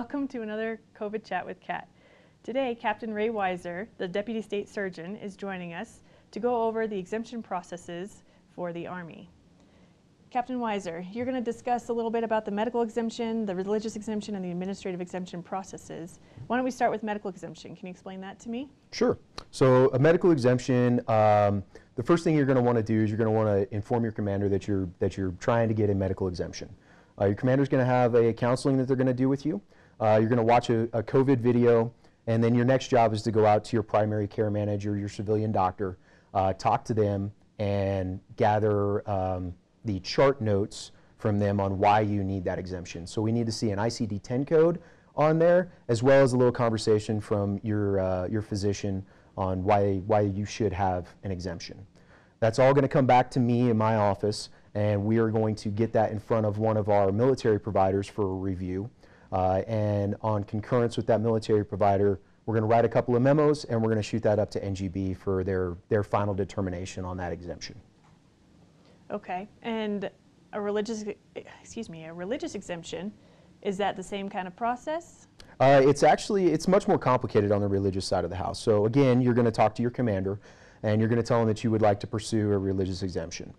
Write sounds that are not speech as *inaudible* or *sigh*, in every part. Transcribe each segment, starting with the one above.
Welcome to another COVID Chat with Kat. Today, Captain Ray Weiser, the Deputy State Surgeon, is joining us to go over the exemption processes for the Army. Captain Weiser, you're going to discuss a little bit about the medical exemption, the religious exemption, and the administrative exemption processes. Why don't we start with medical exemption? Can you explain that to me? Sure. So a medical exemption, um, the first thing you're going to want to do is you're going to want to inform your commander that you're that you're trying to get a medical exemption. Uh, your commander is going to have a counseling that they're going to do with you. Uh, you're going to watch a, a COVID video, and then your next job is to go out to your primary care manager, your civilian doctor, uh, talk to them, and gather um, the chart notes from them on why you need that exemption. So we need to see an ICD-10 code on there, as well as a little conversation from your, uh, your physician on why, why you should have an exemption. That's all going to come back to me in my office, and we are going to get that in front of one of our military providers for a review. Uh, and on concurrence with that military provider, we're going to write a couple of memos, and we're going to shoot that up to NGB for their, their final determination on that exemption. Okay. And a religious, excuse me, a religious exemption, is that the same kind of process? Uh, it's actually, it's much more complicated on the religious side of the house. So again, you're going to talk to your commander, and you're going to tell him that you would like to pursue a religious exemption.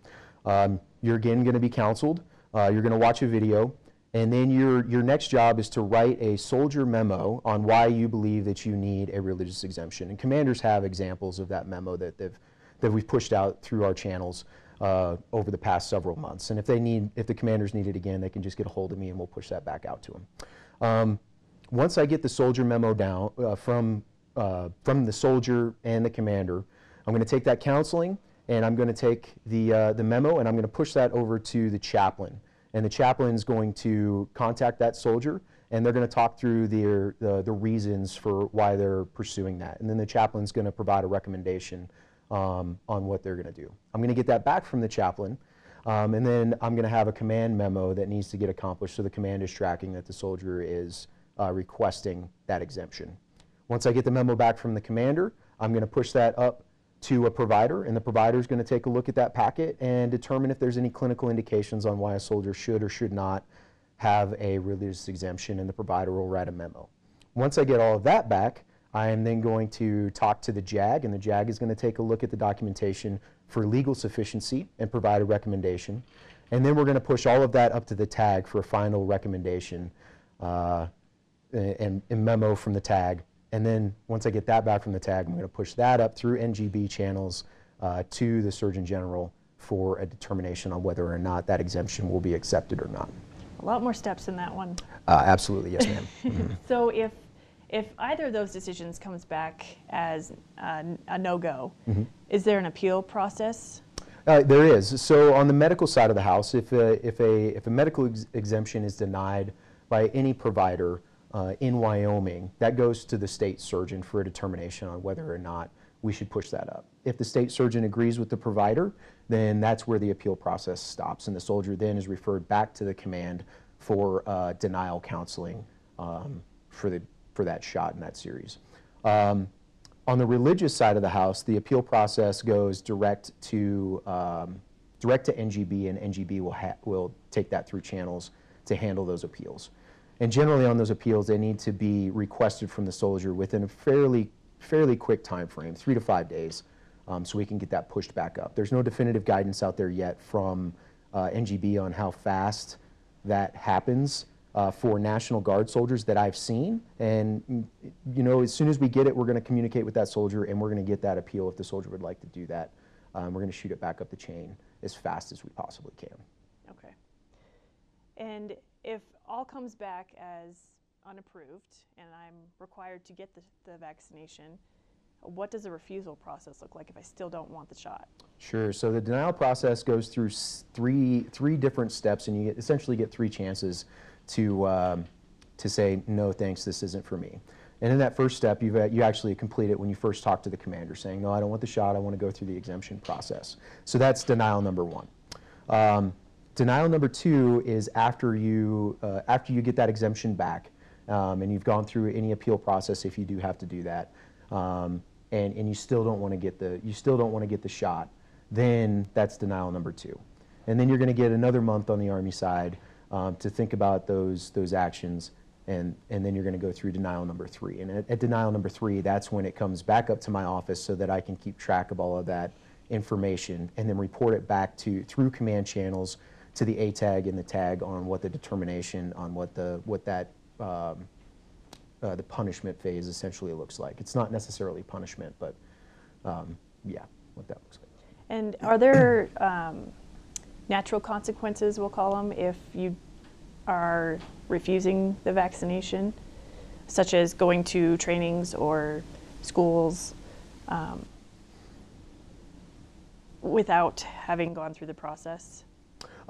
Um, you're again going to be counseled. Uh, you're going to watch a video, and then your, your next job is to write a soldier memo on why you believe that you need a religious exemption. And commanders have examples of that memo that, they've, that we've pushed out through our channels uh, over the past several months. And if they need, if the commanders need it again, they can just get a hold of me and we'll push that back out to them. Um, once I get the soldier memo down uh, from, uh, from the soldier and the commander, I'm going to take that counseling and I'm going to take the, uh, the memo and I'm going to push that over to the chaplain. And the chaplain is going to contact that soldier and they're going to talk through their, the, the reasons for why they're pursuing that. And then the chaplain's going to provide a recommendation um, on what they're going to do. I'm going to get that back from the chaplain, um, and then I'm going to have a command memo that needs to get accomplished so the command is tracking that the soldier is uh, requesting that exemption. Once I get the memo back from the commander, I'm going to push that up to a provider, and the provider is going to take a look at that packet and determine if there's any clinical indications on why a soldier should or should not have a religious exemption, and the provider will write a memo. Once I get all of that back, I am then going to talk to the JAG, and the JAG is going to take a look at the documentation for legal sufficiency and provide a recommendation. And then we're going to push all of that up to the TAG for a final recommendation uh, and, and memo from the TAG. And then once I get that back from the TAG, I'm going to push that up through NGB channels uh, to the Surgeon General for a determination on whether or not that exemption will be accepted or not. A lot more steps in that one. Uh, absolutely, yes, ma'am. *laughs* mm -hmm. So if if either of those decisions comes back as a, a no-go, mm-hmm. is there an appeal process? Uh, there is. So on the medical side of the house, if a, if a, if a medical ex- exemption is denied by any provider uh, in Wyoming, that goes to the state surgeon for a determination on whether or not we should push that up. If the state surgeon agrees with the provider, then that's where the appeal process stops, and the soldier then is referred back to the command for uh, denial counseling um, for the for that shot in that series. Um, on the religious side of the house, the appeal process goes direct to um, direct to NGB, and NGB will will take that through channels to handle those appeals. And generally, on those appeals, they need to be requested from the soldier within a fairly fairly quick time frame, three to five days, um, so we can get that pushed back up. There's no definitive guidance out there yet from uh, NGB on how fast that happens uh, for National Guard soldiers that I've seen. And, mm, you know, as soon as we get it, we're going to communicate with that soldier and we're going to get that appeal if the soldier would like to do that. Um, we're going to shoot it back up the chain as fast as we possibly can. Okay. And if all comes back as unapproved and I'm required to get the, the vaccination, what does the refusal process look like if I still don't want the shot? Sure. So the denial process goes through three three different steps, and you get, essentially get three chances to, um, to say, no, thanks, this isn't for me. And in that first step, uh, you actually complete it when you first talk to the commander, saying, no, I don't want the shot, I want to go through the exemption process. So that's denial number one. Um, denial number two is after you, uh, after you get that exemption back, um, and you've gone through any appeal process if you do have to do that, um, and, and you still don't want to get the, you still don't want to get the shot, then that's denial number two. And then you're going to get another month on the Army side um, to think about those, those actions. and, and then you're going to go through denial number three. And at, at denial number three, that's when it comes back up to my office so that I can keep track of all of that information and then report it back to through command channels to the ATAG and the TAG on what the determination on what the what that um, uh, the punishment phase essentially looks like. It's not necessarily punishment, but um, yeah, what that looks like. And are there um, natural consequences, we'll call them, if you are refusing the vaccination, such as going to trainings or schools um, without having gone through the process?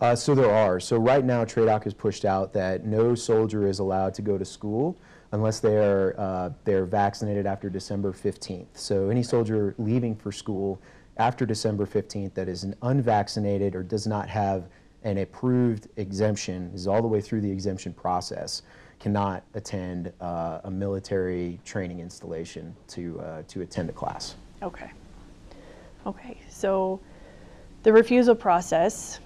Uh, so there are. So right now, TRADOC has pushed out that no soldier is allowed to go to school unless they are uh, they're vaccinated after December 15th. So any soldier leaving for school after December 15th that is unvaccinated or does not have an approved exemption, is all the way through the exemption process, cannot attend uh, a military training installation to uh, to attend a class. Okay. Okay, so the refusal process,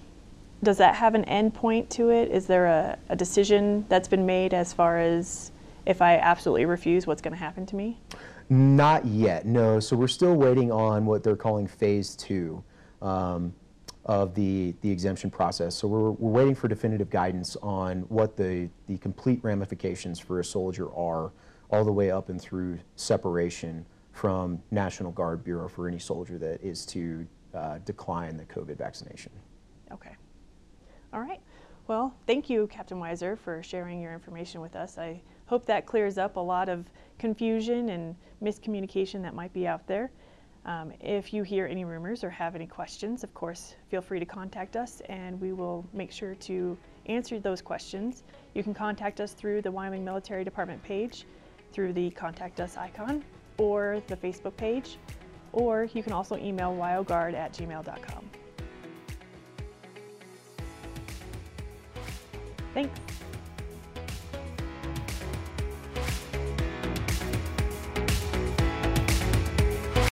does that have an end point to it? Is there a, a decision that's been made as far as if I absolutely refuse, what's going to happen to me? Not yet, no. So we're still waiting on what they're calling phase two um, of the, the exemption process. So we're, we're waiting for definitive guidance on what the, the complete ramifications for a soldier are, all the way up and through separation from National Guard Bureau for any soldier that is to uh, decline the COVID vaccination. Okay. All right. Well, thank you, Captain Weiser, for sharing your information with us. I hope that clears up a lot of confusion and miscommunication that might be out there. Um, if you hear any rumors or have any questions, of course, feel free to contact us and we will make sure to answer those questions. You can contact us through the Wyoming Military Department page, through the Contact Us icon, or the Facebook page, or you can also email wyoguard at gmail.com. Thanks.